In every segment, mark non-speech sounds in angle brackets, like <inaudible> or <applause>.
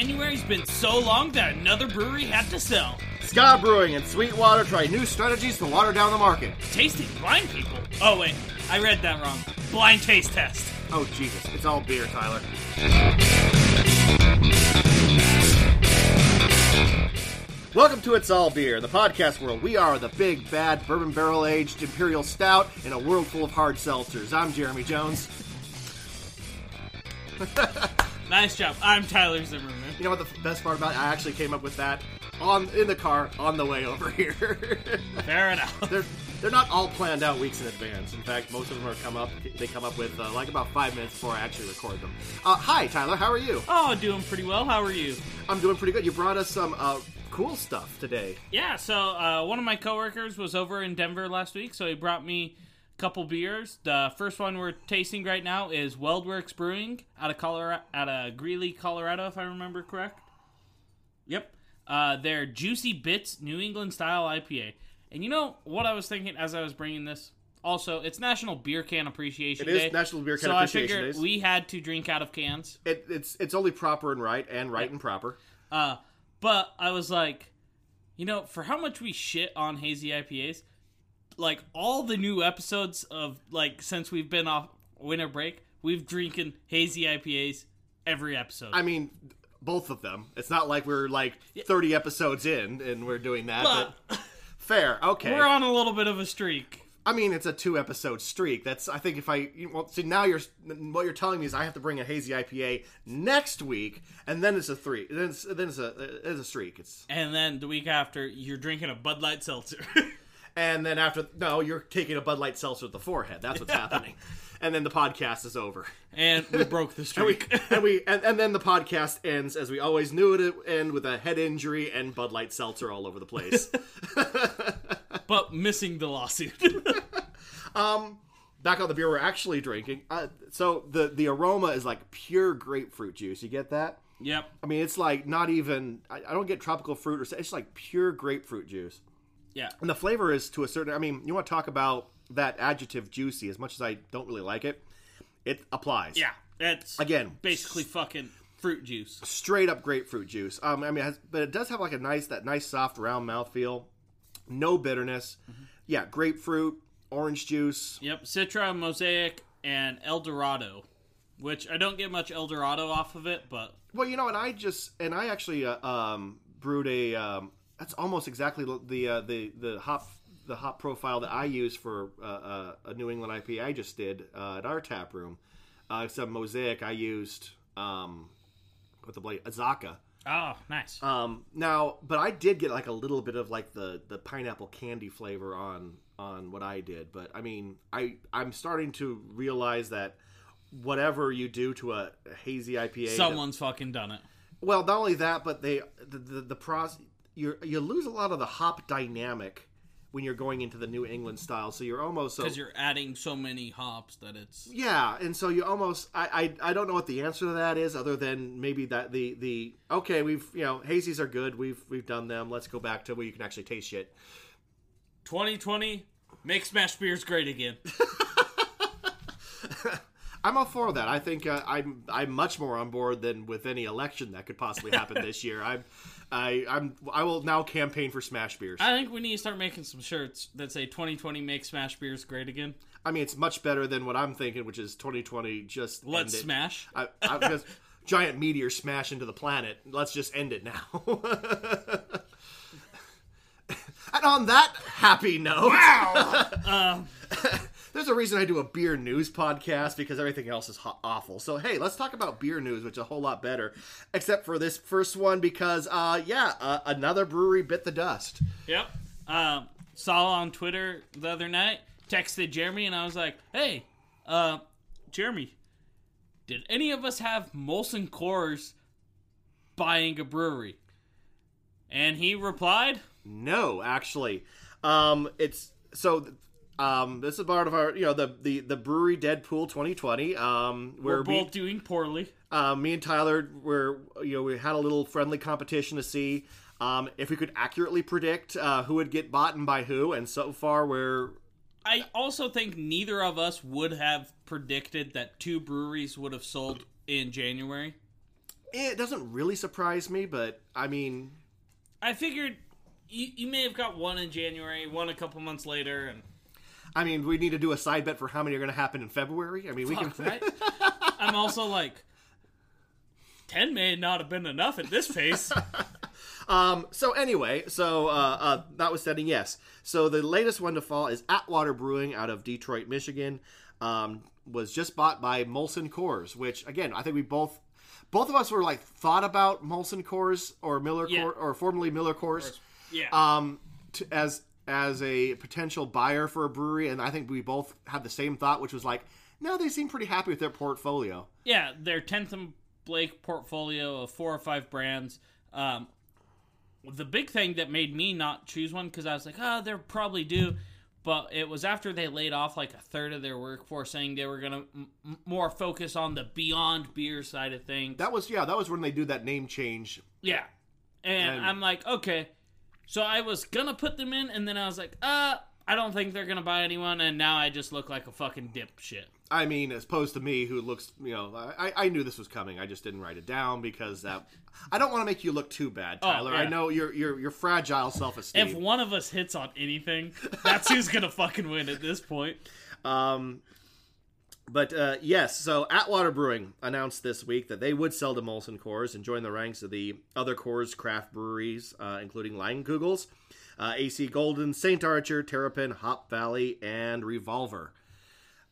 January's been so long that another brewery had to sell. Ska Brewing and Sweetwater try new strategies to water down the market. Tasting blind people. Oh wait, I read that wrong. Blind taste test. Oh, Jesus. It's all beer, Tyler. Welcome to It's All Beer, the podcast world. We are the big, bad, bourbon barrel aged Imperial Stout in a world full of hard seltzers. I'm Jeremy Jones. <laughs> Nice job. I'm Tyler Zimmerman. You know what the best part about it? I actually came up with that on in the car on the way over here. <laughs> Fair enough. they're they're not all planned out weeks in advance. In fact, most of them are come up. They come up with uh, like about five minutes before I actually record them. Uh, hi, Tyler. How are you? Oh, doing pretty well. How are you? I'm doing pretty good. You brought us some uh, cool stuff today. Yeah, so uh, one of my coworkers was over in Denver last week, so he brought me couple beers. The first one we're tasting right now is WeldWerks Brewing out of Colorado, out of Greeley, Colorado, if I remember correct. Yep, uh, their Juicy Bits New England style IPA. And you know what I was thinking as I was bringing this? Also, it's National Beer Can Appreciation Day. It is Day. National Beer Can so Appreciation I figured Days. we had to drink out of cans. It, it's it's only proper and right, and right and proper. Uh, but I was like, you know, for how much we shit on hazy IPAs, like all the new episodes of like since we've been off winter break, we've drinking hazy IPAs every episode. I mean, both of them. It's not like we're like 30 episodes in and we're doing that. but But <laughs> fair, okay. we're on a little bit of a streak. I mean, it's a two episode streak. That's I think if I well, see now you're what you're telling me is I have to bring a hazy IPA next week, and then it's a three. Then it's then it's a uh, it's a streak. It's And then the week after, you're drinking a Bud Light seltzer. <laughs> and then after no, you're taking a Bud Light seltzer at the forehead. That's what's happening. And then the podcast is over. and we broke the <laughs> And we streak. <laughs> and we and, and then the podcast ends as we always knew it would end with a head injury and Bud Light seltzer all over the place. <laughs> but missing the lawsuit. Um back on the beer we're actually drinking. Uh, so the the aroma is like pure grapefruit juice. You get that? yep. I mean, it's like not even. I, I don't get tropical fruit or it's like pure grapefruit juice, Yeah. and the flavor is to a certain. I mean, you want to talk about that adjective juicy? As much as I don't really like it, it applies. Yeah. It's Again, basically fucking fruit juice. straight up grapefruit juice. Um, I mean, it has, but it does have like a nice that nice soft round mouthfeel. No bitterness. Yeah, grapefruit, orange juice. Yep, Citra, Mosaic, and El Dorado, which I don't get much El Dorado off of it, but Well, you know, and I just and I actually uh, um, brewed a. Um, that's almost exactly the uh, the the hop the hop profile that I use for uh, uh, a New England IPA I just did uh, at our tap room. Uh, except mosaic, I used um, with the blade Azacca. oh, nice. Um, now, but I did get like a little bit of like the the pineapple candy flavor on on what I did. But I mean, I I'm starting to realize that whatever you do to a, hazy IPA, that- Someone's fucking done it. well, not only that, but they the the, the pros you you lose a lot of the hop dynamic when you're going into the New England style. So you're almost so Because you're adding so many hops that it's. yeah, and so you almost I, I I don't know what the answer to that is other than maybe that the the okay we've you know hazies are good we've we've done them let's go back to where you can actually taste shit. 2020, make Smash Beers great again. <laughs> I'm all for that. I think uh, I'm I'm much more on board than with any election that could possibly happen <laughs> this year. I'm I I'm I will now campaign for Smash Beers. I think we need to start making some shirts that say 2020 make Smash Beers great again. I mean, it's much better than what I'm thinking, which is 2020 just Let's smash. I, I just <laughs> giant meteor smash into the planet. Let's just end it now. <laughs> and on that happy note, <laughs> Um, there's a reason I do a beer news podcast because everything else is ho- awful. So hey, let's talk about beer news, which is a whole lot better, except for this first one because uh, yeah, uh, another brewery bit the dust. Yep. Um, saw on Twitter the other night, texted Jeremy, and I was like, hey, uh, Jeremy, did any of us have Molson Coors buying a brewery? And he replied, No, actually, um, it's so. Um, this is part of our, you know, the the the brewery Deadpool 2020. Um, where we're we, both doing poorly. uh, me and Tyler were, you know, we had a little friendly competition to see um, if we could accurately predict uh, who would get bought and by who. And so far, we're I also think neither of us would have predicted that two breweries would have sold in January. it doesn't really surprise me, but I mean, I figured you, you may have got one in January, one a couple months later, and I mean, we need to do a side bet for how many are going to happen in February. I mean, we can. right? <laughs> I'm also like, ten may not have been enough at this pace. <laughs> Um, so anyway, so uh, uh, notwithstanding, yes. So the latest one to fall is Atwater Brewing out of Detroit, Michigan. Um, was just bought by Molson Coors, which again, I think we both, both of us were like thought about Molson Coors or Miller Yeah. Coors or formerly Miller Coors, yeah. um, to, as as a potential buyer for a brewery, and I think we both had the same thought, which was like, no, they seem pretty happy with their portfolio. Yeah, their tenth and Blake portfolio of four or five brands. Um, the big thing that made me not choose one because I was like, oh, they're probably due, but it was after they laid off like a third of their workforce, saying they were gonna m- m- more focus on the beyond beer side of things. That was yeah, that was when they do that name change. Yeah. And, And- I'm like, okay. So I was gonna put them in, and then I was like, uh, I don't think they're gonna buy anyone, and now I just look like a fucking dipshit. I mean, as opposed to me, who looks, you know, I, I knew this was coming. I just didn't write it down because that I don't want to make you look too bad, Tyler. I yeah. know your your your fragile self esteem. If one of us hits on anything, that's who's gonna fucking win at this point. <laughs> Um, but uh, yes, so Atwater Brewing announced this week that they would sell to Molson Coors and join the ranks of the other Coors craft breweries, uh, including Leinenkugels, uh, AC Golden, Saint Archer, Terrapin, Hop Valley, and Revolver.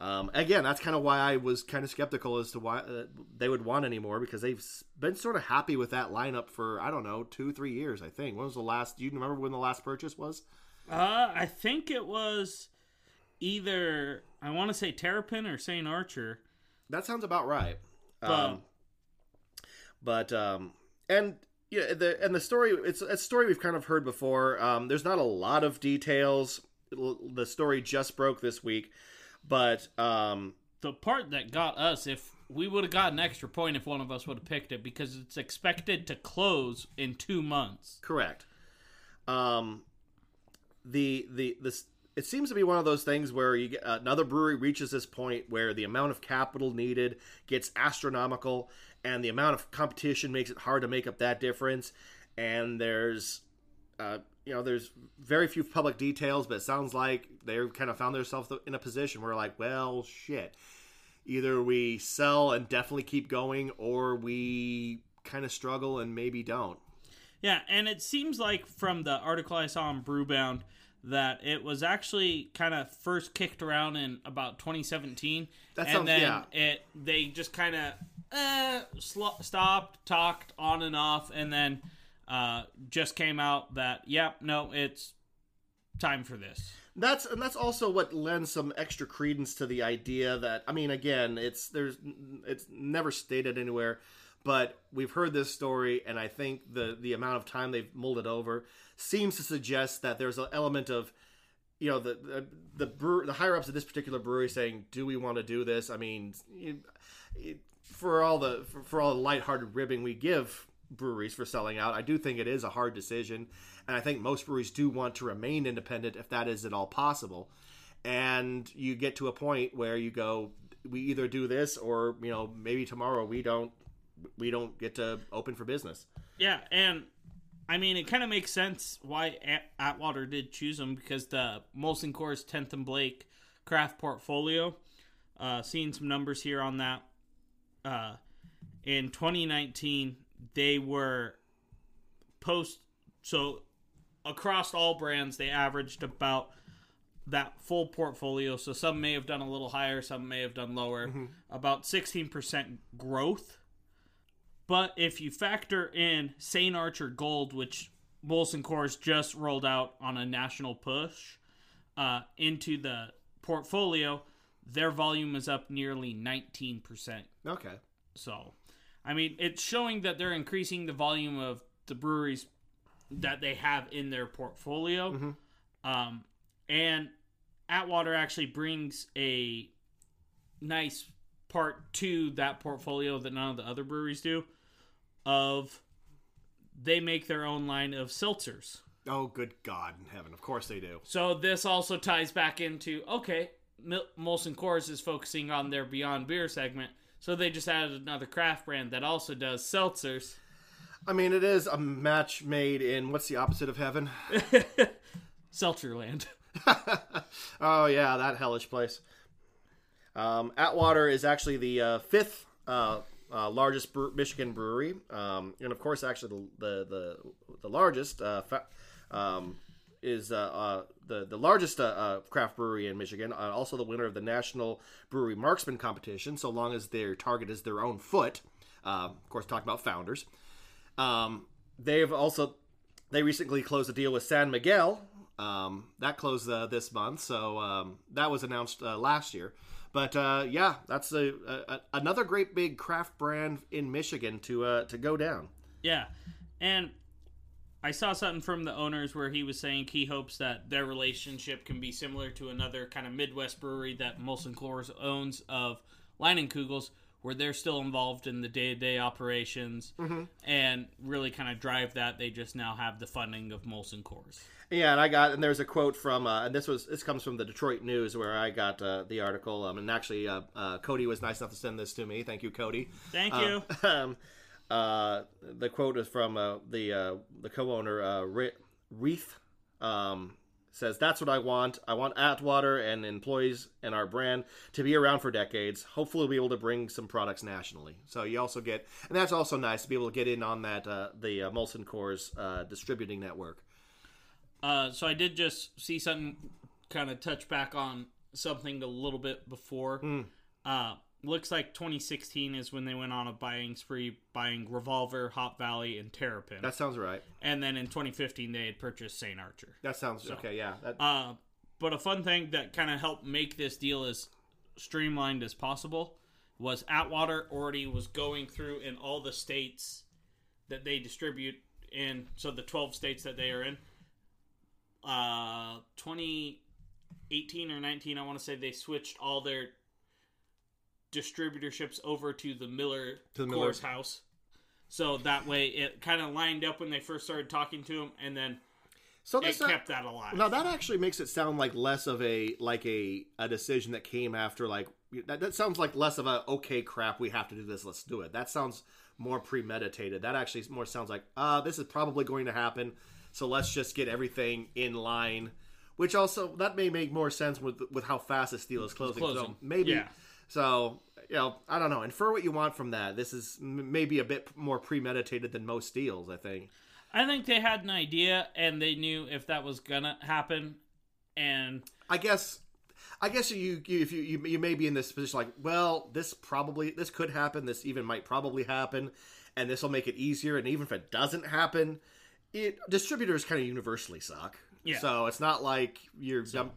Um, again, that's kind of why I was kind of skeptical as to why uh, they would want any more because they've been sort of happy with that lineup for I don't know two, three years. I think. When was the last? Do you remember when the last purchase was? Uh, I think it was either I want to say Terrapin or Saint Archer. That sounds about right. But Um, but um, and yeah, the and the story it's a story we've kind of heard before. Um, there's not a lot of details. The story just broke this week, but um, the part that got us, if we would have got an extra point if one of us would have picked it, because it's expected to close in two months. correct. Um, the the this it seems to be one of those things where you get another brewery reaches this point where the amount of capital needed gets astronomical and the amount of competition makes it hard to make up that difference. And there's uh, you know there's very few public details but it sounds like they kind of found themselves in a position where like well shit. Either we sell and definitely keep going or we kind of struggle and maybe don't. Yeah, and it seems like from the article I saw on Brewbound that it was actually kind of first kicked around in about 2017, That and sounds- then yeah. it they just kind of uh, sl- stopped, talked on and off, and then uh, just came out that yep, no, it's time for this. That's and that's also what lends some extra credence to the idea that I mean again it's there's it's never stated anywhere but we've heard this story and I think the the amount of time they've mulled it over seems to suggest that there's an element of you know the the the, brewer, the higher ups of this particular brewery saying do we want to do this I mean it, for all the for, for all the lighthearted ribbing we give breweries for selling out I do think it is a hard decision and I think most breweries do want to remain independent if that is at all possible. And you get to a point where you go, we either do this or you know maybe tomorrow we don't we don't get to open for business. Yeah, and I mean, it kind of makes sense why At- Atwater did choose them because the Molson Coors 10th and Blake craft portfolio, uh, seeing some numbers here on that. Uh, in 2019, they were post, so across all brands, they averaged about that full portfolio. So some may have done a little higher, some may have done lower, about 16% growth. But if you factor in St. Archer Gold, which Molson Coors just rolled out on a national push uh, into the portfolio, their volume is up nearly 19%. Okay. So, I mean, it's showing that they're increasing the volume of the breweries that they have in their portfolio. Um, and Atwater actually brings a nice part to that portfolio that none of the other breweries do. Of they make their own line of seltzers. Oh, good God in heaven! Of course they do. So this also ties back into okay, Molson Coors is focusing on their Beyond Beer segment, So they just added another craft brand that also does seltzers. I mean, it is a match made in what's the opposite of heaven? <laughs> Seltzerland. <laughs> oh yeah, that hellish place. Um, Atwater is actually the uh, fifth uh, uh, largest bre- Michigan brewery, um, and of course, actually the the the, the largest uh, fa- um, is uh, uh, the the largest uh, craft brewery in Michigan. Also, the winner of the National Brewery Marksman competition. So long as their target is their own foot. Of course, talking about founders. Um, they've also they recently closed a deal with San Miguel. Um, that closed this month, so um, that was announced last year. But uh, yeah, that's a, a, another great big craft brand in Michigan to uh, to go down. Yeah. And I saw something from the owners where he was saying he hopes that their relationship can be similar to another kind of Midwest brewery that Molson Coors owns of Leinenkugels, where they're still involved in the day to day operations and really kind of drive that. They just now have the funding of Molson Coors. Yeah, and I got and there's a quote from uh, and this was this comes from the Detroit News where I got uh, the article um, and actually uh, uh, Cody was nice enough to send this to me. Thank you, Cody. Thank Uh, you. <laughs> um, uh, the quote is from uh, the uh, the co-owner uh, Re- Rieth. Um, says that's what I want. I want Atwater and employees and our brand to be around for decades. Hopefully, we'll be able to bring some products nationally. So you also get, and that's also nice to be able to get in on that uh, the uh, Molson Coors uh, distributing network. Uh, so I did just see something kind of touch back on something a little bit before. Uh, looks like 2016 is when they went on a buying spree, buying Revolver, Hop Valley, and Terrapin. That sounds right. and then in 2015 they had purchased St. Archer. That sounds okay. Yeah. That, Uh, but a fun thing that kind of helped make this deal as streamlined as possible was Atwater already was going through in all the states that they distribute in. So the 12 states that they are in. Uh, 2018 or 19, I want to say they switched all their distributorships over to the Miller To the Miller- house. So that way it kind of lined up when they first started talking to him, and then so they kept that alive. Now that actually makes it sound like less of a like a a decision that came after like that, that sounds like less of a okay crap we have to do this let's do it. That sounds more premeditated. That actually more sounds like uh this is probably going to happen. So let's just get everything in line. Which also that may make more sense with with how fast this deal is closing. So maybe Yeah. So you know I don't know. Infer what you want from that. This is m- maybe a bit more premeditated than most deals. I think. I think they had an idea and they knew if that was gonna happen, and I guess I guess you, you if you, you you may be in this position like, well, this probably this could happen, this even might probably happen, and this will make it easier. And even if it doesn't happen, it distributors kind of universally suck. Yeah. So it's not like you're dump,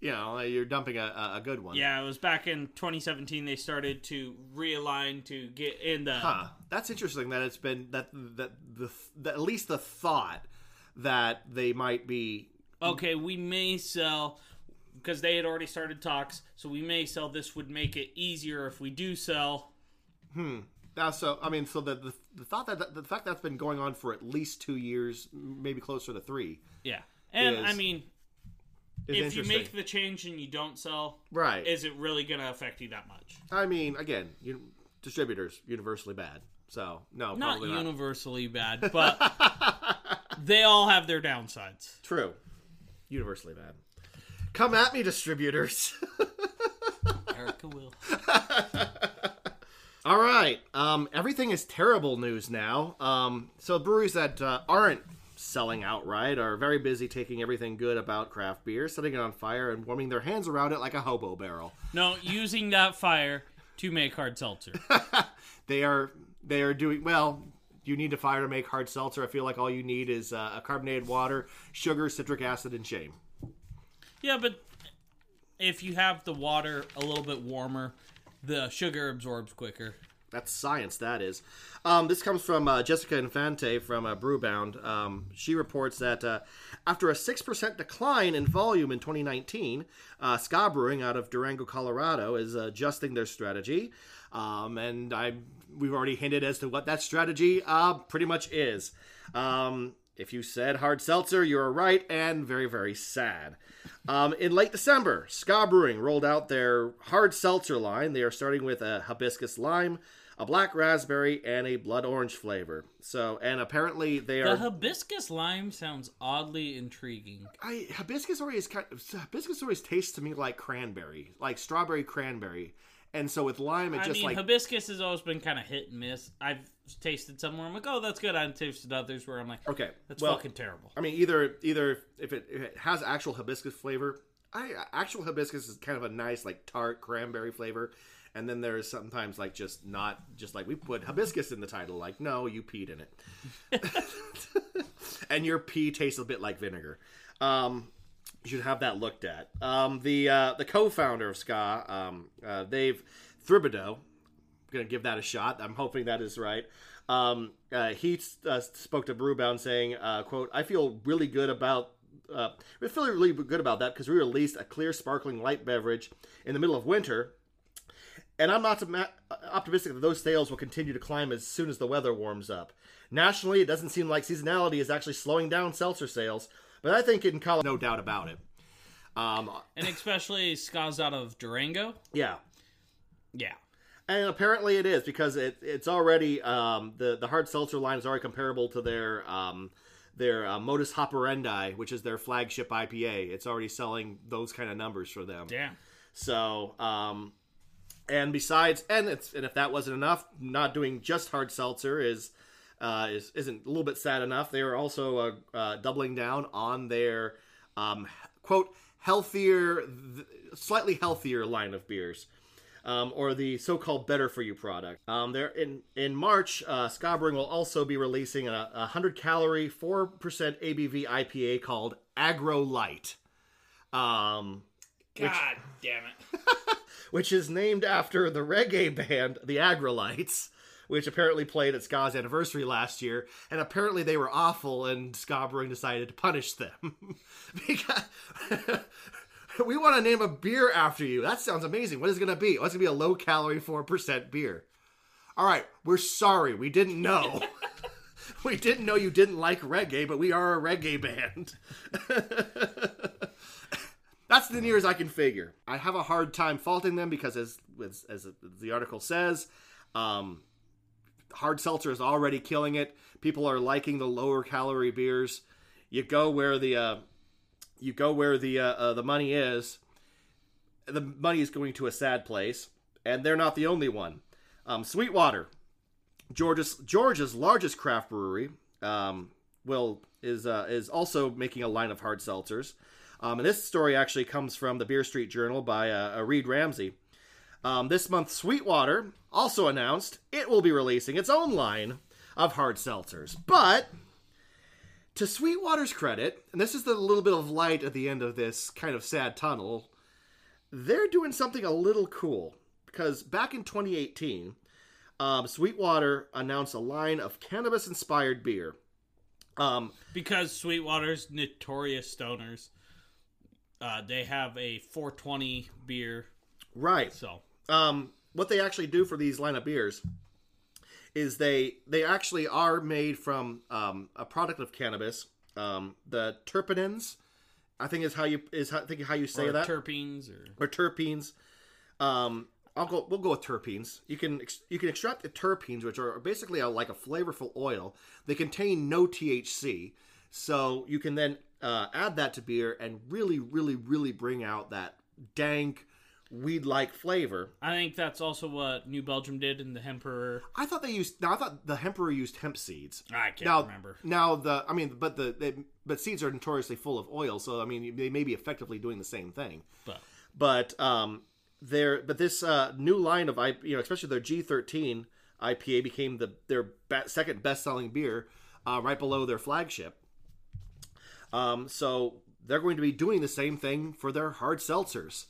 you know, you're dumping a, a- good one. yeah, it was back in 2017 they started to realign to get in the Huh. That's interesting that it's been that that the at least the thought that they might be okay, we may sell because they had already started talks, so we may sell. This would make it easier if we do sell. Hmm. Now, so I mean, so the, the the thought that the fact that's been going on for at least two years, maybe closer to three, Yeah, and Is- I mean, if you make the change and you don't sell, right, is it really gonna affect you that much? I mean, again, you, distributors universally bad, so no, Not probably not. universally bad, <laughs> but they all have their downsides. True, universally bad. Come at me, distributors. <laughs> Erica will. All right. Um, everything is terrible news now. Um, so breweries that uh, aren't selling outright are very busy taking everything good about craft beer, setting it on fire, and warming their hands around it like a hobo barrel. No, using that fire to make hard seltzer. <laughs> They are they are doing well. You need a fire to make hard seltzer. I feel like all you need is uh, a carbonated water, sugar, citric acid, and shame. Yeah, but if you have the water a little bit warmer, the sugar absorbs quicker. That's science, that is. Um, this comes from uh, Jessica Infante from uh, Brewbound. Um, she reports that uh, after a 6% decline in volume in 2019, uh, Ska Brewing out of Durango, Colorado is adjusting their strategy. Um, and I we've already hinted as to what that strategy uh, pretty much is. Um, if you said hard seltzer, you are right and very, very sad. Um, in late December, Ska Brewing rolled out their hard seltzer line. They are starting with a hibiscus lime, a black raspberry, and a blood orange flavor. So, and apparently they are. The hibiscus lime sounds oddly intriguing. I hibiscus always kind of, hibiscus always tastes to me like cranberry, like strawberry cranberry, and so with lime, it I just mean, like hibiscus has always been kind of hit and miss. I've tasted somewhere, I'm like, oh, that's good. I've tasted others where I'm like, okay. that's well, fucking terrible. I mean, either either if it, if it has actual hibiscus flavor, I actual hibiscus is kind of a nice like tart cranberry flavor, and then there's sometimes like just not just like we put hibiscus in the title, like no, you peed in it, <laughs> and your pee tastes a bit like vinegar. Um, you should have that looked at. Um, the uh, the co-founder of Ska, um, uh, Dave Thibodeau, gonna give that a shot. I'm hoping that is right. Um, uh, he uh, spoke to Brewbound saying, uh, "quote I feel really good about." Uh, we feel really good about that because we released a clear, sparkling light beverage in the middle of winter, and I'm not optimistic that those sales will continue to climb as soon as the weather warms up. Nationally, it doesn't seem like seasonality is actually slowing down seltzer sales, but I think in Colorado, no doubt about it. Um, And especially Ska's out of Durango. yeah, Yeah. And apparently it is because it, it's already um, the the hard seltzer line is already comparable to their um, their uh, Modus Operandi, which is their flagship IPA. It's already selling those kind of numbers for them. Damn. So, um, and besides, and it's and if that wasn't enough, not doing just hard seltzer is uh, is isn't a little bit sad enough. They are also uh, uh, doubling down on their um, quote healthier, th- slightly healthier line of beers. Um, or the so-called better for you product. Um, there in in March, uh, will also be releasing a, a hundred calorie, four percent ABV IPA called Agro Light. Um, God damn it. <laughs> which is named after the reggae band the Aggrolites, which apparently played at Ska's anniversary last year, and apparently they were awful, and Ska Brewing decided to punish them <laughs> because. <laughs> we want to name a beer after you. That sounds amazing. What is it going to be? Oh, it's going to be a low calorie 4% beer. All right, we're sorry. We didn't know. <laughs> we didn't know you didn't like reggae, but we are a reggae band. <laughs> That's the nearest I can figure. I have a hard time faulting them because, as as, as the article says, um, hard seltzer is already killing it. People are liking the lower calorie beers. You go where the uh, you go where the uh, uh, the money is. The money is going to a sad place, and they're not the only one. Um, Sweetwater, Georgia's Georgia's largest craft brewery, um, will is uh, is also making a line of hard seltzers. Um, and this story actually comes from the Beer Street Journal by uh, uh, Reed Ramsey. Um, this month, Sweetwater also announced it will be releasing its own line of hard seltzers. But to Sweetwater's credit, and this is the little bit of light at the end of this kind of sad tunnel, they're doing something a little cool. Because back in 2018, um, Sweetwater announced a line of cannabis inspired beer. Um, Because Sweetwater's notorious stoners. Uh, they have a 420 beer, right. so um, what they actually do for these line of beers is they they actually are made from um, a product of cannabis. Um, the terpenins, I think is how you is how, I think how you say or that terpenes or or terpenes. Um, I'll go. We'll go with terpenes. You can ex- you can extract the terpenes, which are basically a, like a flavorful oil. They contain no THC, so you can then uh, add that to beer and really, really, really bring out that dank weed-like flavor. I think that's also what New Belgium did in the Hemperor. I thought they used. Now I thought the Hemperor used hemp seeds. I can't now, remember. Now the I mean, but the they, but seeds are notoriously full of oil, so I mean they may be effectively doing the same thing. But But um, their but this uh, new line of I you know especially their G13 IPA became the their be- second best selling beer, uh, right below their flagship. Um, so they're going to be doing the same thing for their hard seltzers.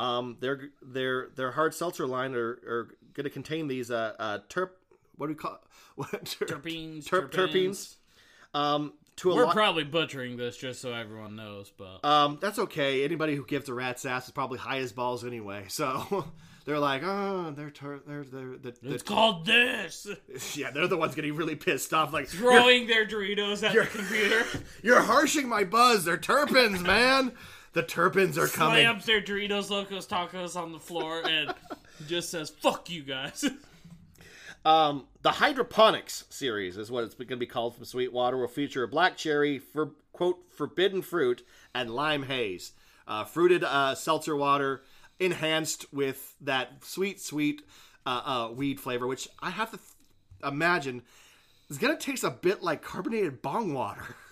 Um, their their their hard seltzer line are, are going to contain these uh, uh terp what do we call <laughs> what ter- terpenes, terp- terpenes. Um, to a We're lot. probably butchering this just so everyone knows, but um, that's okay. Anybody who gives a rat's ass is probably high as balls anyway. So <laughs> they're like, oh, they're tur- they're they're the, it's the called this. <laughs> yeah, they're the ones getting really pissed off. Like, Throwing their Doritos at your computer. you're harshing my buzz. They're terpenes, man. The Turpins are coming. slams their Doritos Locos Tacos on the floor and just says, fuck you guys. Um, the hydroponics series is what it's going to be called from Sweetwater. Will feature a black cherry for quote forbidden fruit and lime haze, uh, fruited uh, seltzer water enhanced with that sweet, sweet uh, uh, weed flavor, which I have to th- imagine is going to taste a bit like carbonated bong water. <laughs>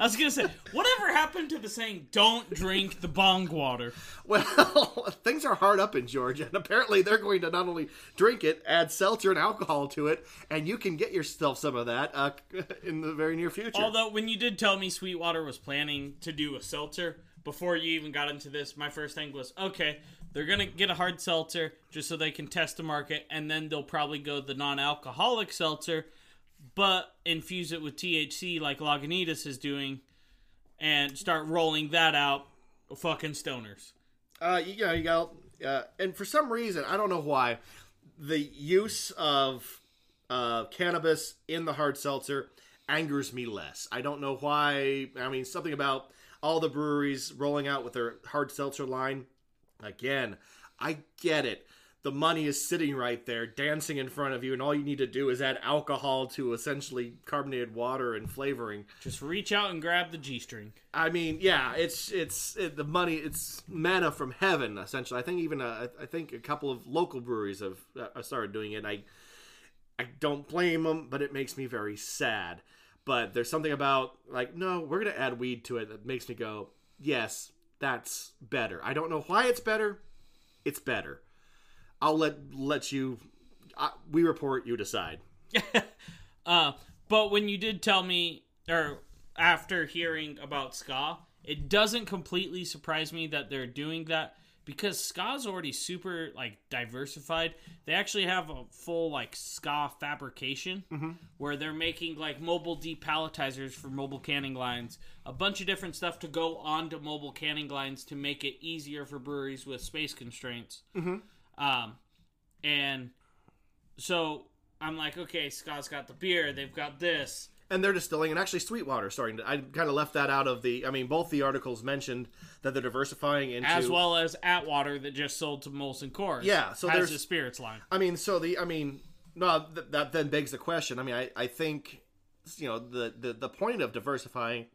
I was gonna say, whatever happened to the saying, don't drink the bong water? Well, <laughs> things are hard up in Georgia, and apparently they're going to not only drink it, add seltzer and alcohol to it, and you can get yourself some of that uh, <laughs> in the very near future. Although, when you did tell me Sweetwater was planning to do a seltzer, before you even got into this, my first thing was, okay, they're gonna get a hard seltzer just so they can test the market, and then they'll probably go the non-alcoholic seltzer, but infuse it with THC like Lagunitas is doing, and start rolling that out. Fucking stoners. Uh, know, you got, uh, and for some reason, I don't know why, the use of uh, cannabis in the hard seltzer angers me less. I don't know why. I mean, something about all the breweries rolling out with their hard seltzer line. Again, I get it. The money is sitting right there, dancing in front of you, and all you need to do is add alcohol to essentially carbonated water and flavoring. Just reach out and grab the G-string. I mean, yeah, it's it's it, the money. It's manna from heaven, essentially. I think even uh, I think a couple of local breweries have uh, started doing it. And I I don't blame them, but it makes me very sad. But there's something about like, no, we're gonna add weed to it that makes me go, yes, that's better. I don't know why it's better. It's better. I'll let let you. I, we report. You decide. <laughs> Uh, but when you did tell me, or after hearing about ska, it doesn't completely surprise me that they're doing that because ska's already super like diversified. They actually have a full like ska fabrication where they're making like mobile depalletizers for mobile canning lines, a bunch of different stuff to go onto mobile canning lines to make it easier for breweries with space constraints. Um, and so I'm like, okay, Scott's got the beer, they've got this. and they're distilling and actually Sweetwater starting to. I kind of left that out of the. I mean, both the articles mentioned that they're diversifying into as well as Atwater that just sold to Molson Coors. Yeah, so there's- the spirits line. I mean, so the I mean, no, th- that then begs the question. I mean, I, I think you know the, the the point of diversifying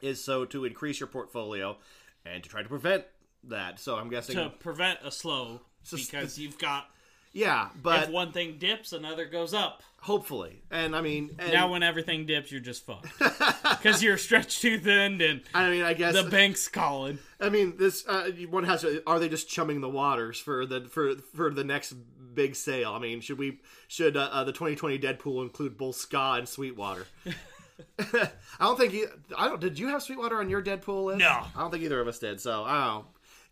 is so to increase your portfolio and to try to prevent that. So I'm guessing, To prevent a slow, S- because you've got yeah, but if one thing dips, another goes up. hopefully, and I mean, and, Now, when everything dips, you're just fucked <laughs> because you're stretched too thin and I mean, I guess the bank's calling. I mean, this uh, one has. To, are they just chumming the waters for the for for the next big sale? I mean, should we should uh, uh, the 2020 Deadpool include both Ska and Sweetwater? <laughs> <laughs> I don't think you. I don't. Did you have Sweetwater on your Deadpool list? No. I don't think either of us did. So I don't know.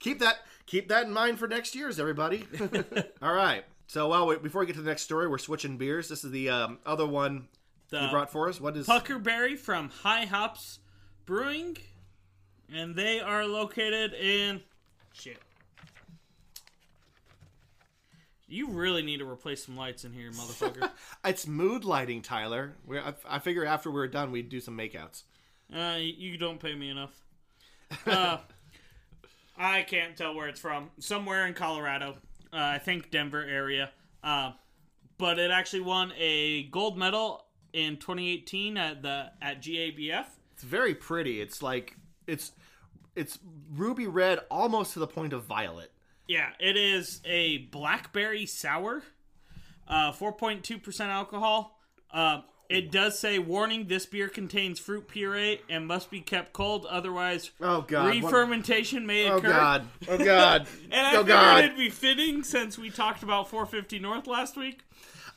Keep that keep that in mind for next year's everybody. <laughs> All right. So well, before we get to the next story, we're switching beers. This is the um, other one The you brought for us. What is? Puckerberry from High Hops Brewing, and they are located in shit. You really need to replace some lights in here, motherfucker. <laughs> It's mood lighting, Tyler. we I, I figure after we're done, we'd do some makeouts. uh, you don't pay me enough. Uh, <laughs> I can't tell where it's from. Somewhere in Colorado. Uh, I think Denver area. Uh, but it actually won a gold medal in 2018 at the at GABF. It's very pretty. It's like it's it's ruby red almost to the point of violet. Yeah, it is a blackberry sour, uh, 4.2% alcohol. Uh, it does say, warning, this beer contains fruit puree and must be kept cold, otherwise Oh god. what- re-fermentation may occur. Oh god. Oh god. <laughs> And I oh figured god. it'd be fitting since we talked about 450 North last week.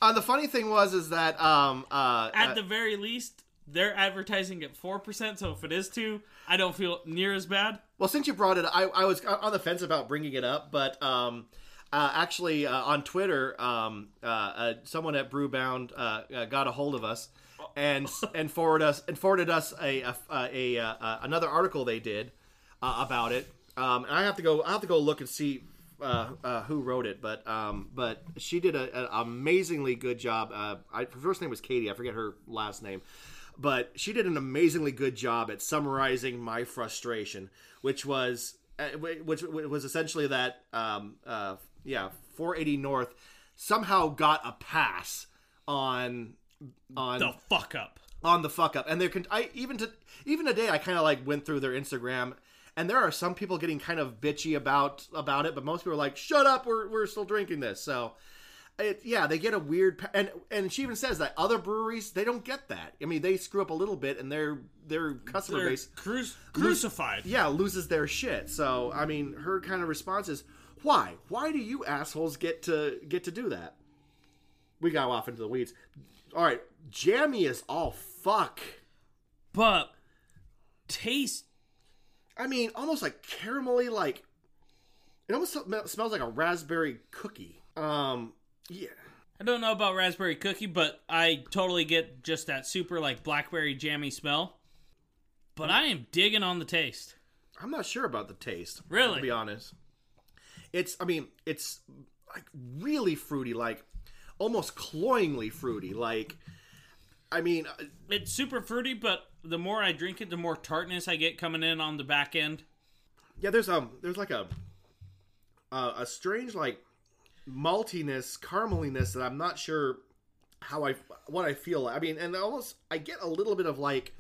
Uh, the funny thing was is that um uh, At uh, the very least, they're advertising at 4%, so if it is 2, I don't feel near as bad. well since you brought it I I was on the fence about bringing it up, but um uh, actually uh, on Twitter um uh, uh someone at Brewbound uh, uh got a hold of us and <laughs> and forwarded us and forwarded us a a, a, a, another article they did uh, about it. Um, and I have to go. I have to go look and see uh, uh, who wrote it, but um, but she did an amazingly good job. Uh, I, her first name was Katie. I forget her last name, but she did an amazingly good job at summarizing my frustration, which was which was essentially that um, uh, yeah, 480 North somehow got a pass on on the fuck up on the fuck up, and there can I even to even today I kind of like went through their Instagram and there are some people getting kind of bitchy about about it, but most people are like, "Shut up, we're we're still drinking this." So, it, yeah, they get a weird and and she even says that other breweries they don't get that. I mean, they screw up a little bit, and their their customer They're base cru- crucified. yeah loses their shit. So, I mean, her kind of response is, "Why? Why do you assholes get to get to do that?" We got off into the weeds. All right, jammy is all fuck. But taste I mean, almost like caramelly, like it almost smells like a raspberry cookie. Um, yeah. I don't know about raspberry cookie, but I totally get just that super like blackberry jammy smell. But I am digging on the taste. I'm not sure about the taste. Really? To be honest. It's I mean, it's like really fruity, like almost cloyingly fruity. Like I mean, uh, it's super fruity, but the more I drink it, the more tartness I get coming in on the back end. Yeah, there's um, there's like a uh, a strange like maltiness, carameliness that I'm not sure how I what I feel. I mean, and almost I get a little bit of like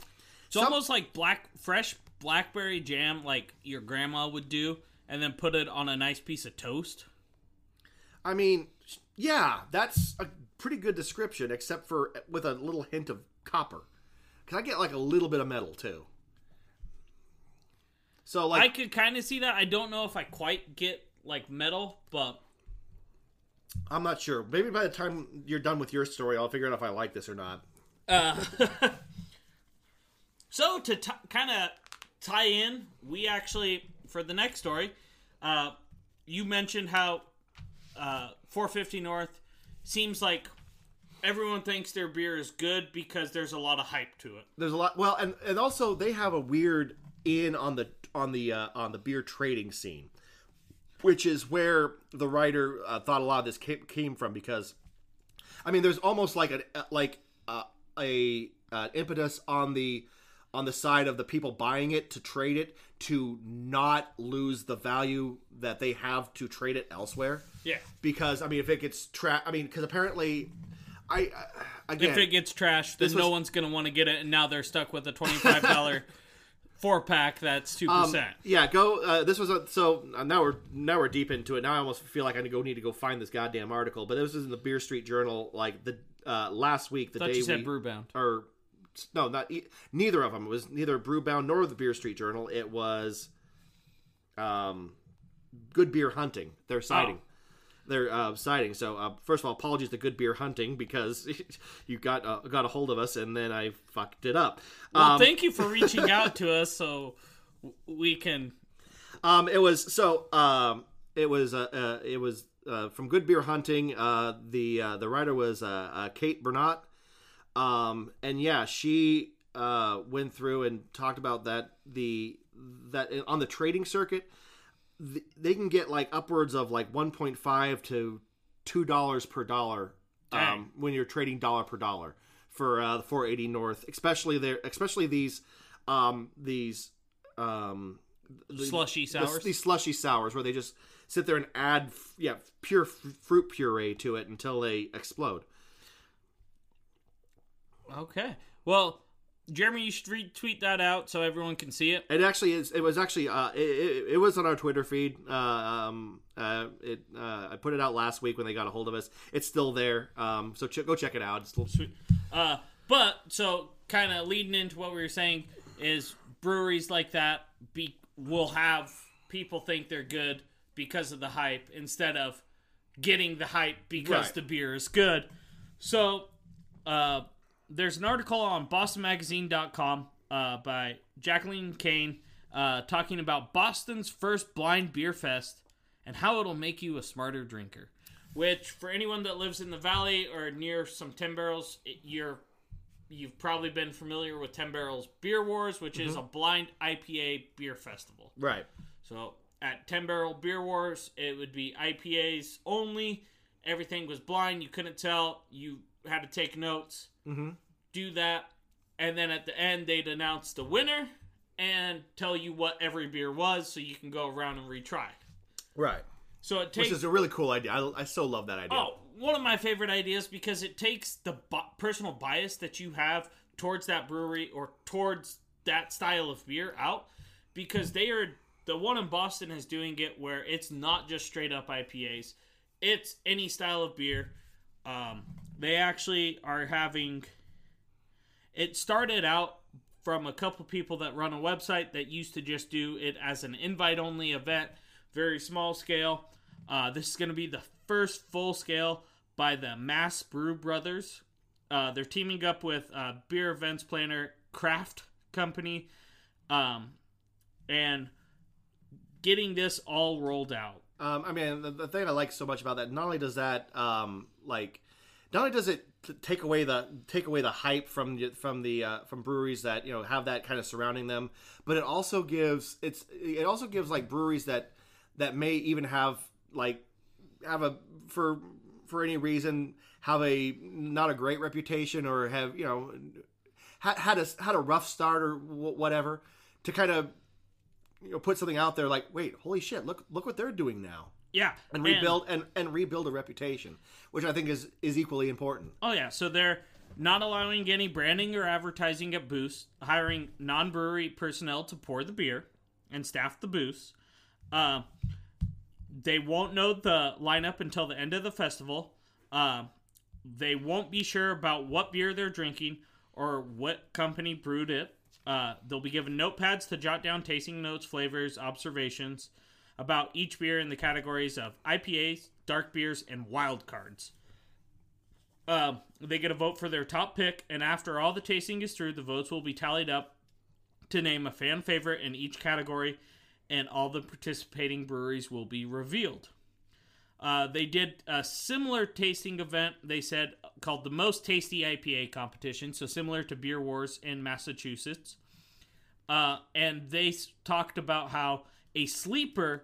it's some... almost like black fresh blackberry jam, like your grandma would do, and then put it on a nice piece of toast. I mean, yeah, that's a pretty good description, except for with a little hint of copper. Cause I get like a little bit of metal too. So like I could kind of see that. I don't know if I quite get like metal, but I'm not sure. Maybe by the time you're done with your story, I'll figure out if I like this or not. Uh, <laughs> so to t- kind of tie in, we actually for the next story, uh, you mentioned how uh, 450 North seems like everyone thinks their beer is good because there's a lot of hype to it. There's a lot. Well, and and also they have a weird in on the on the uh, on the beer trading scene, which is where the writer uh, thought a lot of this came, came from because, I mean, there's almost like a like uh, a uh, impetus on the on the side of the people buying it to trade it to not lose the value that they have to trade it elsewhere. Yeah. Because I mean, if it gets trapped, I mean, because apparently I again, if it gets trashed, then was, no one's going to want to get it, and now they're stuck with a twenty-five dollar <laughs> four pack that's two um, percent. Yeah, go. Uh, this was a, so uh, now we're now we're deep into it. Now I almost feel like I need to go need to go find this goddamn article. But this was in the Beer Street Journal, like the uh, last week, the Thought day you said we Brewbound or no, not neither of them. It was neither Brewbound nor the Beer Street Journal. It was um, Good Beer Hunting. Their sighting. Oh their uh, sighting. So uh, first of all, apologies to Good Beer Hunting because <laughs> you got uh, got a hold of us and then I fucked it up. Well, um, thank you for <laughs> reaching out to us so we can. Um, it was so um, it was uh, uh it was uh, from Good Beer Hunting. Uh, the uh, the writer was uh, uh, Kate Bernot, um, and yeah, she uh, went through and talked about that the that on the trading circuit they can get like upwards of like 1.5 to two dollars per dollar um, when you're trading dollar per dollar for uh, the 480 North, especially there, especially these um, these um, the, slushy sours, the, these slushy sours where they just sit there and add yeah pure f- fruit puree to it until they explode. Okay, well Jeremy, you should retweet that out so everyone can see it. It actually is. It was actually. Uh, it, it, it was on our Twitter feed. Uh, um, uh, it. Uh, I put it out last week when they got a hold of us. It's still there. Um, so ch- go check it out. It's still sweet. Uh, but so kind of leading into what we were saying is breweries like that be will have people think they're good because of the hype instead of getting the hype because right. the beer is good. So, uh, there's an article on bostonmagazine.com uh, by Jacqueline Cain uh, talking about Boston's first blind beer fest and how it'll make you a smarter drinker. Which, for anyone that lives in the valley or near some ten barrels, it, you're you've probably been familiar with 10 Barrels Beer Wars, which is a blind IPA beer festival. Right. So at 10 Barrel Beer Wars, it would be IPAs only. Everything was blind. You couldn't tell. You had to take notes, Mhm. do that. And then at the end, they'd announce the winner and tell you what every beer was so you can go around and retry. Right. So it takes. Which is a really cool idea. I, I so love that idea. Oh, one of my favorite ideas because it takes the bi- personal bias that you have towards that brewery or towards that style of beer out because they are the one in Boston is doing it where it's not just straight up IPAs, it's any style of beer. Um, they actually are having. It started out from a couple people that run a website that used to just do it as an invite only event, very small scale. Uh, this is going to be the first full scale by the Mass Brew Brothers. Uh, they're teaming up with uh, beer events planner Craft Company, um, and getting this all rolled out. Um, I mean, the, the thing I like so much about that, not only does that, um, like, not only does it take away the take away the hype from the, from the uh, from breweries that you know have that kind of surrounding them, but it also gives it's it also gives like breweries that that may even have like have a for for any reason have a not a great reputation or have you know had had a had a rough start or wh- whatever to kind of you know put something out there like wait holy shit look look what they're doing now Yeah, and rebuild and, and rebuild a reputation which i think is is equally important Oh yeah, so they're not allowing any branding or advertising at booths, hiring non-brewery personnel to pour the beer and staff the booths. Uh, they won't know the lineup until the end of the festival. Uh, they won't be sure about what beer they're drinking or what company brewed it. Uh, they'll be given notepads to jot down tasting notes, flavors, observations about each beer in the categories of IPAs, dark beers, and wild cards. Um, they get a vote for their top pick, and after all the tasting is through, the votes will be tallied up to name a fan favorite in each category, and all the participating breweries will be revealed. Uh, they did a similar tasting event, they said, called the Most Tasty IPA competition, so similar to Beer Wars in Massachusetts. Uh, and they talked about how a sleeper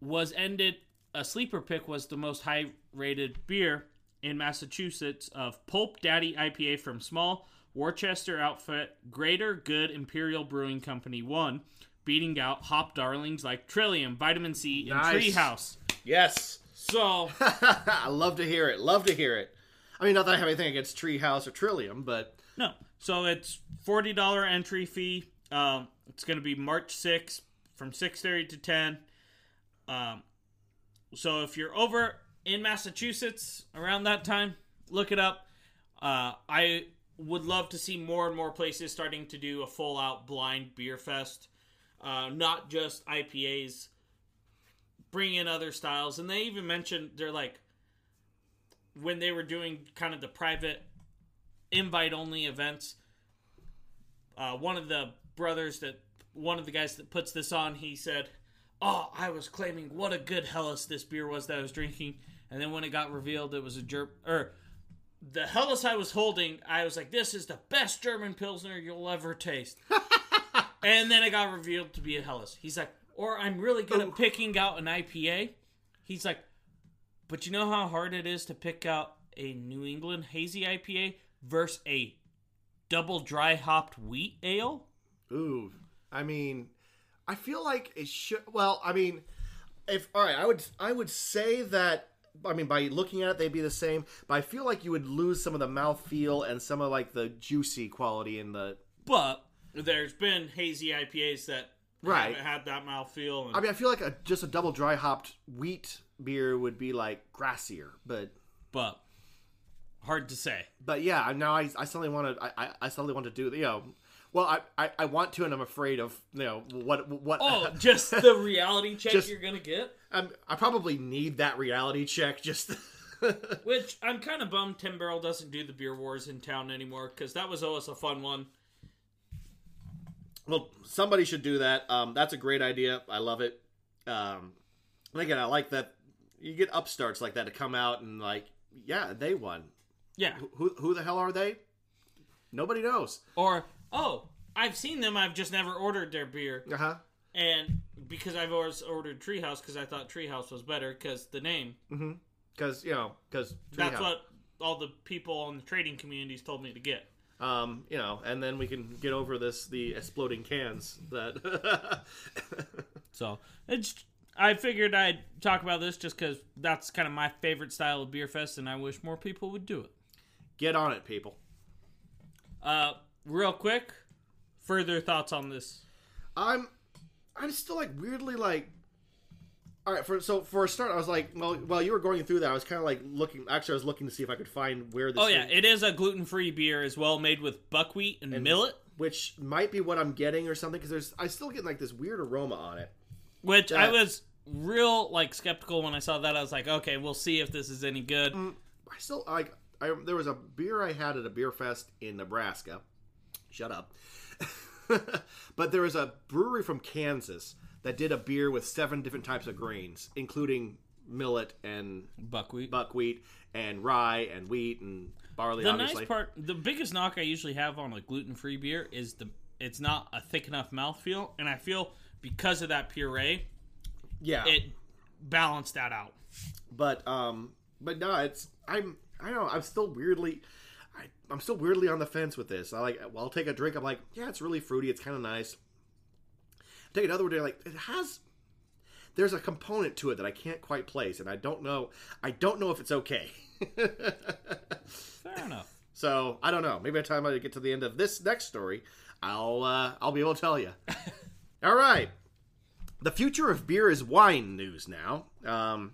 was ended, a sleeper pick was the most high rated beer in Massachusetts of Pulp Daddy IPA from small Worcester outfit Greater Good Imperial Brewing Company 1, beating out hop darlings like Trillium, Vitamin Sea, and Nice. Treehouse. yes So, <laughs> i love to hear it love to hear it i mean not that i have anything against treehouse or trillium but no. So it's $40 entry fee. Um, it's going to be March 6th from 6.30 to 10. Um, so if you're over in Massachusetts around that time, look it up. Uh, I would love to see more and more places starting to do a full out blind beer fest, uh, not just IPAs. Bring in other styles, and they even mentioned they're like when they were doing kind of the private invite only events. Uh, one of the brothers that one of the guys that puts this on, he said, "Oh, I was claiming what a good Helles this beer was that I was drinking, and then when it got revealed, it was a jerk or." The Helles I was holding, I was like, "This is the best German pilsner you'll ever taste." <laughs> and then it got revealed to be a Helles. He's like, "Or I'm really good at oh. picking out an IPA." He's like, "But you know how hard it is to pick out a New England hazy IPA versus a double dry hopped wheat ale?" Ooh, I mean, I feel like it should. Well, I mean, if all right, I would I would say that. I mean, by looking at it, they'd be the same. But I feel like you would lose some of the mouthfeel and some of like the juicy quality in the. But there's been hazy IPAs that Right. had that mouthfeel. And, I mean, I feel like a, just a double dry hopped wheat beer would be like grassier, but but hard to say. but yeah, now I, I suddenly want to I, I- I suddenly want to do you know, well I, I, I want to and I'm afraid of you know what what Oh, <laughs> just the reality check Just- you're gonna get. I'm, I probably need that reality check just. <laughs> Which I'm kind of bummed Tim Barrel doesn't do the beer wars in town anymore because that was always a fun one. Well, somebody should do that. Um, that's a great idea. I love it. Um, and again, I like that you get upstarts like that to come out and like, yeah, they won. Yeah, Who who the hell are they? Nobody knows. Or oh, I've seen them. I've just never ordered their beer, Uh huh. and because I've always ordered Treehouse because I thought Treehouse was better because the name. Because you know, because That's what all the people in the trading communities told me to get. um, you know, and then we can get over this the exploding cans that. <laughs> So it's. I figured I'd talk about this just because that's kind of my favorite style of beer fest, and I wish more people would do it. get on it, people. Uh, real quick, further thoughts on this? I'm, I'm still like weirdly like. All right, for so for a start, I was like, well, while you were going through that, I was kind of like looking. Actually, I was looking to see if I could find where this. Oh yeah, it is a gluten-free beer as well, made with buckwheat and, millet, which might be what I'm getting or something because there's I still get like this weird aroma on it. which I was real like skeptical when I saw that. I was like, okay, we'll see if this is any good. Mm, I still like. I there was a beer I had at a beer fest in Nebraska. Shut up. <laughs> but there was a brewery from Kansas that did a beer with seven different types of grains, including millet and Buckwheat. buckwheat and rye and wheat and barley. the obviously, nice part, the biggest knock I usually have on a gluten-free beer is the it's not a thick enough mouthfeel, and I feel because of that puree, yeah. it balanced that out. but um, but no, it's I'm I don't know. I'm still weirdly. I, I'm still weirdly on the fence with this. I like. Well, I'll take a drink. I'm like, yeah, it's really fruity. It's kind of nice. Take another day. Like it has. There's a component to it that I can't quite place, and I don't know. I don't know if it's okay. Fair enough. <laughs> so I don't know. Maybe by the time I get to the end of this next story, I'll uh, I'll be able to tell you. <laughs> All right. The future of beer is wine news now. Um,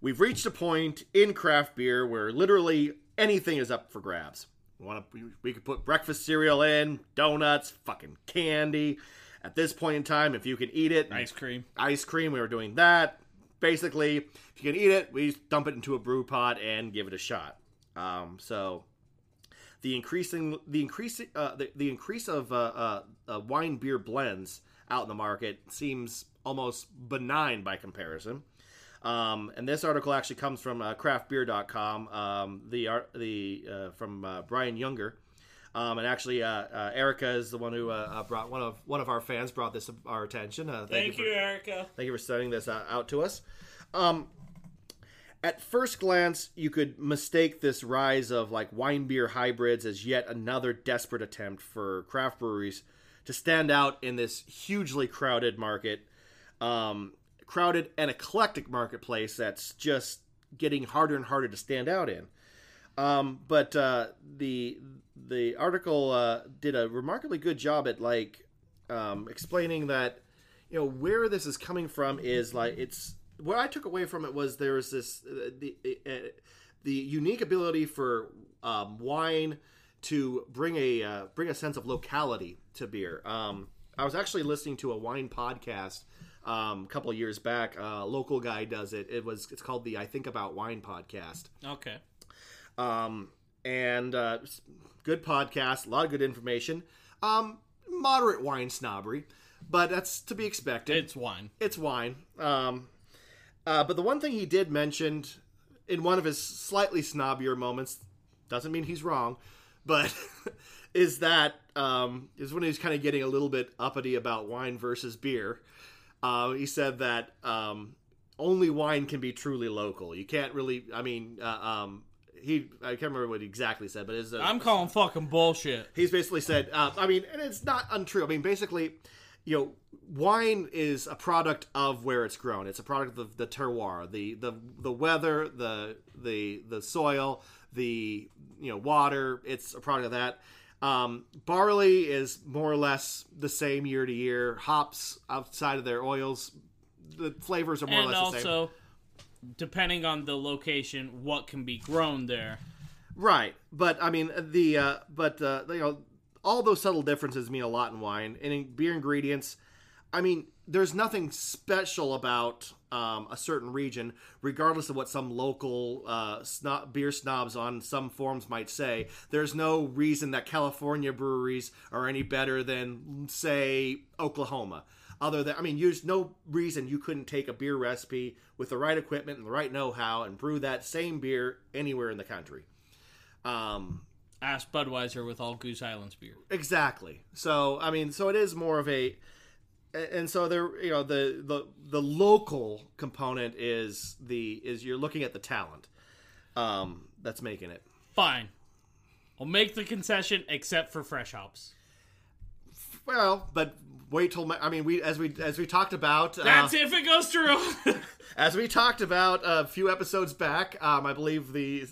we've reached a point in craft beer where literally anything is up for grabs. We want to we could put breakfast cereal in, donuts, fucking candy. At this point in time, if you can eat it, Ice cream. ice cream, we were doing that. Basically, if you can eat it, we dump it into a brew pot and give it a shot. Um, so the increasing the increasing uh, the, the increase of uh, uh, uh, wine beer blends out in the market seems almost benign by comparison. Um, and this article actually comes from uh, craftbeer.com. Um, the the uh, from uh, Brian Yaeger. Um, and actually, uh, uh, Erica is the one who uh, brought one of one of our fans brought this to our attention. Uh, Thank, for- you, Erica. Thank you for sending this uh, out to us. Um, at first glance, you could mistake this rise of like wine beer hybrids as yet another desperate attempt for craft breweries to stand out in this hugely crowded market, um, crowded and eclectic marketplace that's just getting harder and harder to stand out in. Um, but uh, the the article uh, did a remarkably good job at like um, explaining that you know where this is coming from is like it's what I took away from it was there was this uh, the uh, the unique ability for um, wine to bring a uh, bring a sense of locality to beer. Um, I was actually listening to a wine podcast um, a couple of years back. A local guy does it. It was it's called the I Think About Wine podcast. Okay. Um, and uh, good podcast, a lot of good information. Um, moderate wine snobbery, but that's to be expected. It's wine. It's wine. Um, uh, but the one thing he did mention in one of his slightly snobbier moments doesn't mean he's wrong, but <laughs> is that um, is when he's kind of getting a little bit uppity about wine versus beer. Uh, he said that um, only wine can be truly local. You can't really. I mean, uh, um, he I can't remember what he exactly said, but is I'm calling fucking bullshit. he's basically said uh, i mean and it's not untrue i mean basically you know wine is a product of where it's grown it's a product of the terroir the the the weather the the the soil the you know water it's a product of that um, barley is more or less the same year to year hops outside of their oils the flavors are more or And less the same also, depending on the location, what can be grown there. Right, but I mean the uh, but uh, you know all those subtle differences mean a lot in wine and in beer ingredients. I mean, there's nothing special about um, a certain region, regardless of what some local uh, snob, beer snobs on some forums might say. There's no reason that California breweries are any better than, say, Oklahoma. Other than, I mean, there's no reason you couldn't take a beer recipe with the right equipment and the right know-how and brew that same beer anywhere in the country. Um, Ask Budweiser with all Goose Island's beer. Exactly. So I mean, so it is more of a, and so there, you know, the the the local component is the is you're looking at the talent, um, that's making it. Fine. I'll make the concession except for fresh hops. Well, but wait till my, I mean we as we as we talked about uh, That's if it goes through. <laughs> as we talked about a few episodes back. Um, I believe the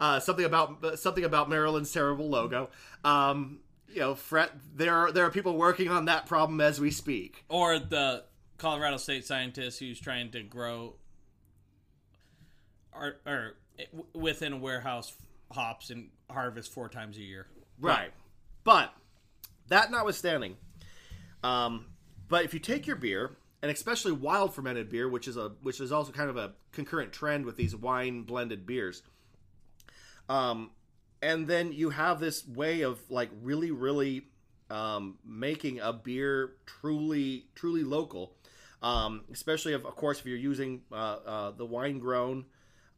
uh, something about something about Maryland's terrible logo. Um, you know, Fred, there are there are people working on that problem as we speak. or the Colorado State scientist who's trying to grow or, or within a warehouse hops and harvest four times a year. Right. But that notwithstanding, um, but if you take your beer, and especially wild fermented beer, which is a which is also kind of a concurrent trend with these wine blended beers, um, and then you have this way of like really really um, making a beer truly truly local, um, especially of, of course if you're using uh, uh, the wine grown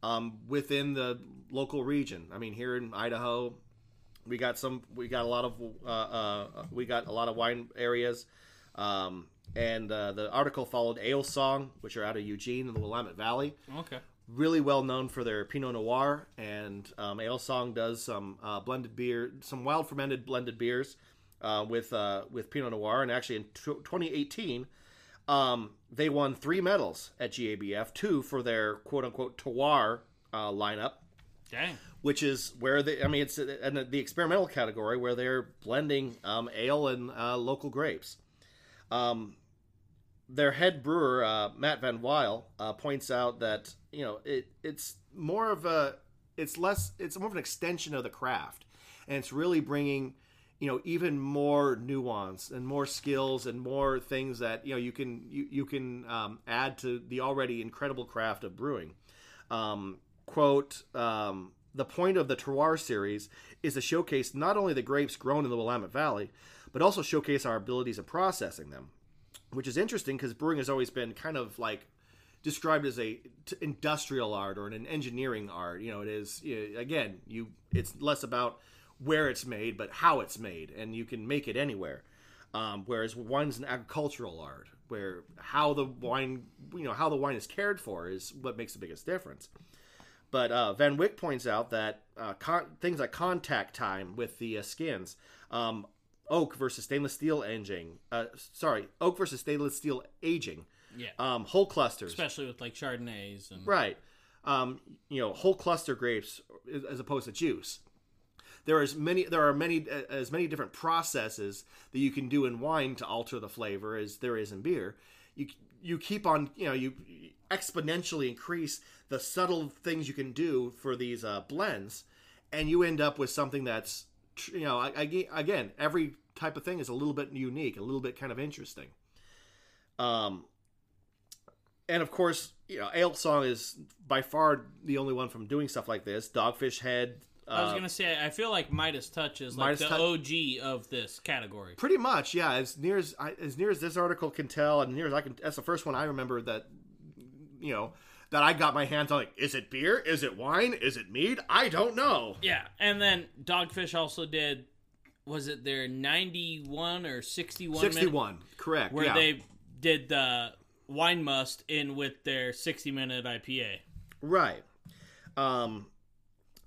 um, within the local region. I mean, here in Idaho, we got some. We got a lot of. Uh, uh, we got a lot of wine areas, um, and uh, the article followed Alesong, which are out of Eugene in the Willamette Valley. Okay. Really well known for their Pinot Noir, and um, Alesong does some uh, blended beer, some wild fermented blended beers uh, with uh, with Pinot Noir. And actually, in t- 2018, um, they won three medals at GABF, two for their quote unquote terroir uh, lineup Dang. which is where they, I mean, it's in the experimental category where they're blending um, ale and uh, local grapes. Um, their head brewer, uh, Matt Van Wyk, uh, points out that you know it, it's more of a, it's less, it's more of an extension of the craft, and it's really bringing, you know, even more nuance and more skills and more things that you know you can you, you can um, add to the already incredible craft of brewing. Um, quote, um, the point of the Terroir series is to showcase not only the grapes grown in the Willamette Valley, but also showcase our abilities of processing them, which is interesting because brewing has always been kind of like described as a t- industrial art or an engineering art. You know, it is you again, you it's less about where it's made, but how it's made, and you can make it anywhere. Um, whereas wine's an agricultural art, where how the wine, you know, how the wine is cared for is what makes the biggest difference. But uh, Van Wyk points out that uh, con- things like contact time with the uh, skins, um, oak versus stainless steel aging, uh, sorry, oak versus stainless steel aging, Yeah. um, whole clusters, Especially with like Chardonnays and right? Um, you know, whole cluster grapes as opposed to juice. There is many. There are many as many different processes that you can do in wine to alter the flavor as there is in beer. You you keep on you know you exponentially increase the subtle things you can do for these uh, blends, and you end up with something that's you know I, I, again every type of thing is a little bit unique, a little bit kind of interesting. Um, and of course, you know, Alesong is by far the only one from doing stuff like this. Dogfish Head. I was uh, gonna say I feel like Midas Touch is like Midas the OG of this category. Pretty much, yeah. As near as I, as near as this article can tell, and near as I can, that's the first one I remember that, you know, that I got my hands on. Like, is it beer? Is it wine? Is it mead? I don't know. Yeah, and then Dogfish also did. Was it their ninety-one or sixty-one? minute- Sixty-one, correct? where yeah. they did the wine must in with their sixty-minute IPA. right. Um,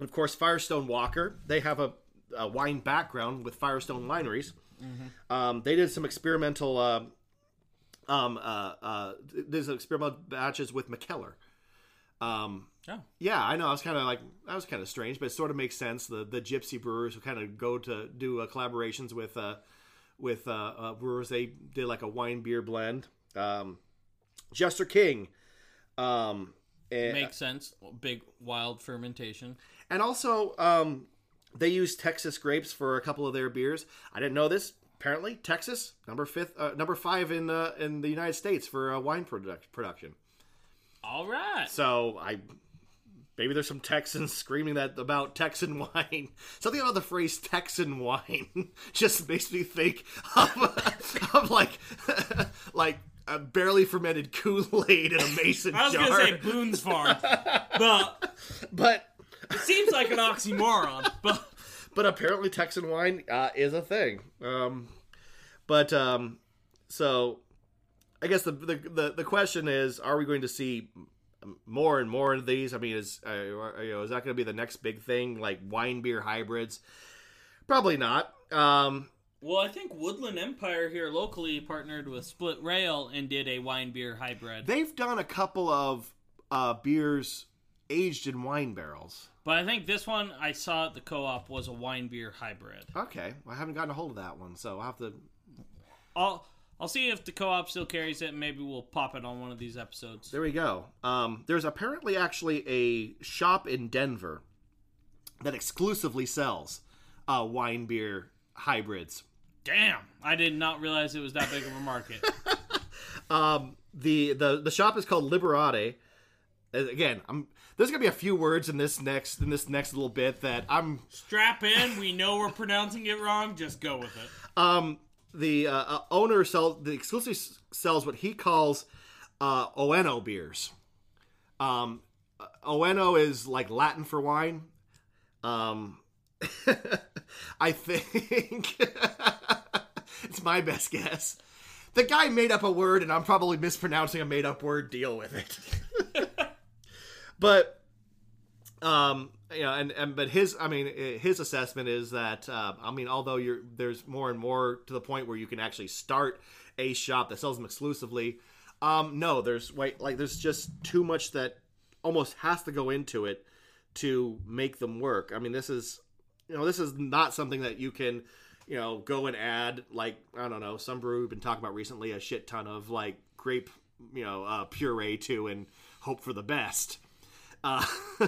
of course, Firestone Walker. They have a, a wine background with Firestone Wineries. Um, they did some experimental. Uh, um, uh, uh, there's experimental batches with Mikkeller. Um, Oh, Yeah, I know. I was kind of like that was kind of strange, but it sort of makes sense. The the gypsy brewers who kind of go to do uh, collaborations with uh, with uh, uh, brewers. They did like a wine beer blend. Um, Jester King, um, and, makes sense. Big wild fermentation. and also um, they use Texas grapes for a couple of their beers. I didn't know this. Apparently, Texas number fifth, uh, number five in uh, in the United States for uh, wine product production. All right. So I maybe there's some Texans <laughs> screaming that about Texan <laughs> wine. Something about the phrase Texan wine <laughs> just makes me think of, of like like a barely fermented <laughs> Kool Aid in a mason jar. <laughs> I was jar. gonna say Boone's <laughs> Farm, but but it seems like an oxymoron. But but apparently Texan wine uh, is a thing. Um, but um, so I guess the, the the the question is, are we going to see more and more of these? I mean, is uh, you know, is that going to be the next big thing, like wine beer hybrids? Probably not. Um, Well, I think Woodland Empire here locally partnered with Split Rail and did a wine beer hybrid. they've done a couple of uh, beers aged in wine barrels. But I think this one I saw at the co-op was a wine beer hybrid. Okay, I haven't gotten a hold of that one, so I'll have to. I'll I'll see if the co-op still carries it. and Maybe we'll pop it on one of these episodes. There we go. Um, there's apparently actually a shop in Denver that exclusively sells uh, wine beer hybrids. Damn, I did not realize it was that big of a market. <laughs> Um, the the the shop is called Liberati. Uh, Again, I'm there's gonna be a few words in this next in this next little bit that I'm Strap in. We know we're pronouncing it wrong. Just go with it. um the uh, uh, owner sells the exclusive sells what he calls uh Oeno beers. Um uh, Oeno is like Latin for wine. Um <laughs> I think <laughs> it's my best guess. The guy made up a word and I'm probably mispronouncing a made up word. Deal with it. <laughs> but um you know and, and but his i mean eh, his assessment is that uh, i mean although you're there's more and more to the point where you can actually start a shop that sells them exclusively um no there's wait like there's just too much that almost has to go into it to make them work i mean this is you know this is not something that you can you know go and add like i don't know some brew we've been talking about recently a shit ton of like grape you know uh, puree to and hope for the best uh, <laughs>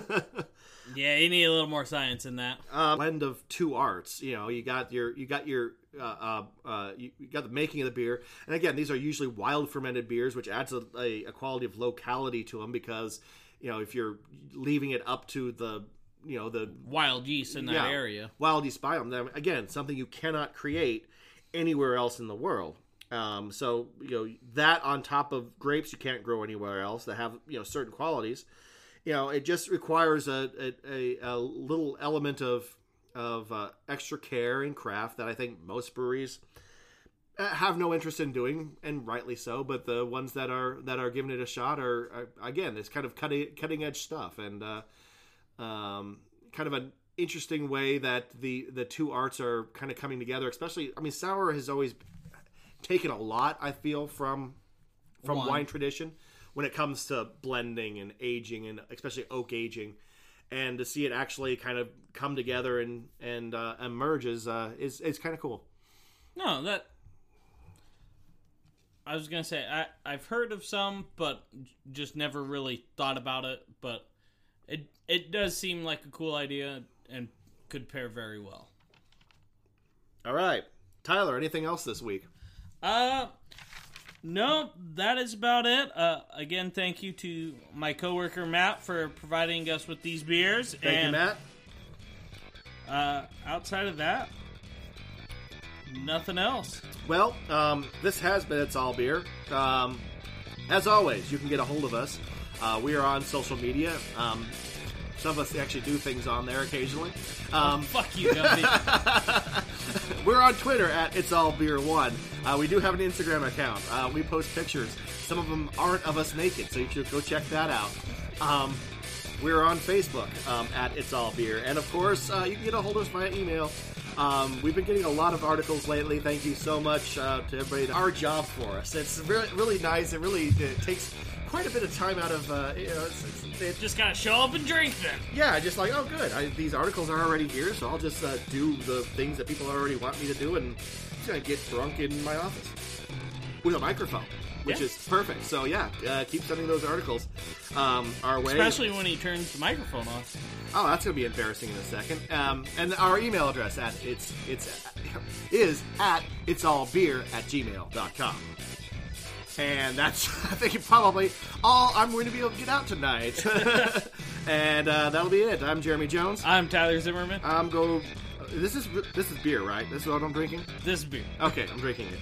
Yeah, you need a little more science in that. uh, blend of two arts. You know, you got your you got your uh, uh, uh, you, you got the making of the beer, and again, these are usually wild fermented beers, which adds a, a, a quality of locality to them because you know if you're leaving it up to the you know the Wild yeast in that Yeah. area. wild yeast biome, again, something you cannot create anywhere else in the world. Um, so you know that on top of grapes you can't grow anywhere else that have you know certain qualities. You know, it just requires a a, a, a little element of of uh, extra care and craft that I think most breweries uh, have no interest in doing, and rightly so. But the ones that are that are giving it a shot are, are again, it's kind of cutting cutting edge stuff, and uh, um, kind of an interesting way that the the two arts are kind of coming together. Especially, I mean, sour has always taken a lot. I feel from from Wine. wine, tradition when it comes to blending and aging, and especially oak aging. And to see it actually kind of come together and and uh, emerge is uh, is is kind of cool. No, that. I was gonna say I I've heard of some, but just never really thought about it. But it it does seem like a cool idea and could pair very well. All right, Tyler. Anything else this week? Uh, no, that is about it. Uh, again, thank you to my coworker Matt for providing us with these beers. Thank and, you, Matt. Uh, outside of that, nothing else. Well, um, this has been It's All Beer. Um, as always, you can get a hold of us. Uh, we are on social media. Um, some of us actually do things on there occasionally. Um, Fuck you, <laughs> we're on Twitter at It's All Beer One. Uh, we do have an Instagram account. Uh, we post pictures. Some of them aren't of us naked, so you should go check that out. Um, we're on Facebook um, at It's All Beer, and of course, uh, you can get a hold of us via email. Um, we've been getting a lot of articles lately. Thank you so much uh, to everybody. Our job for us. It's really, really nice. It really it takes quite a bit of time out of. Uh, you know, it's, it's, it, just gotta show up and drink then. yeah, just like, oh, good. I, these articles are already here, so I'll just uh, do the things that people already want me to do, and just gonna get drunk in my office with a microphone, which Yeah. is perfect. So yeah, uh, keep sending those articles um, our way. Especially when he turns the microphone off. Oh, that's gonna be embarrassing in a second. Um, and our email address at it's it's <laughs> is at it's all beer at gmail.com. And that's <laughs> I think probably all I'm going to be able to get out tonight. <laughs> and uh, that'll be it. I'm Jeremy Jones. I'm Tyler Zimmerman. I'm go. This is this is beer, right? This is what I'm drinking. This is beer. Okay, I'm drinking it.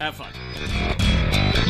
Have fun.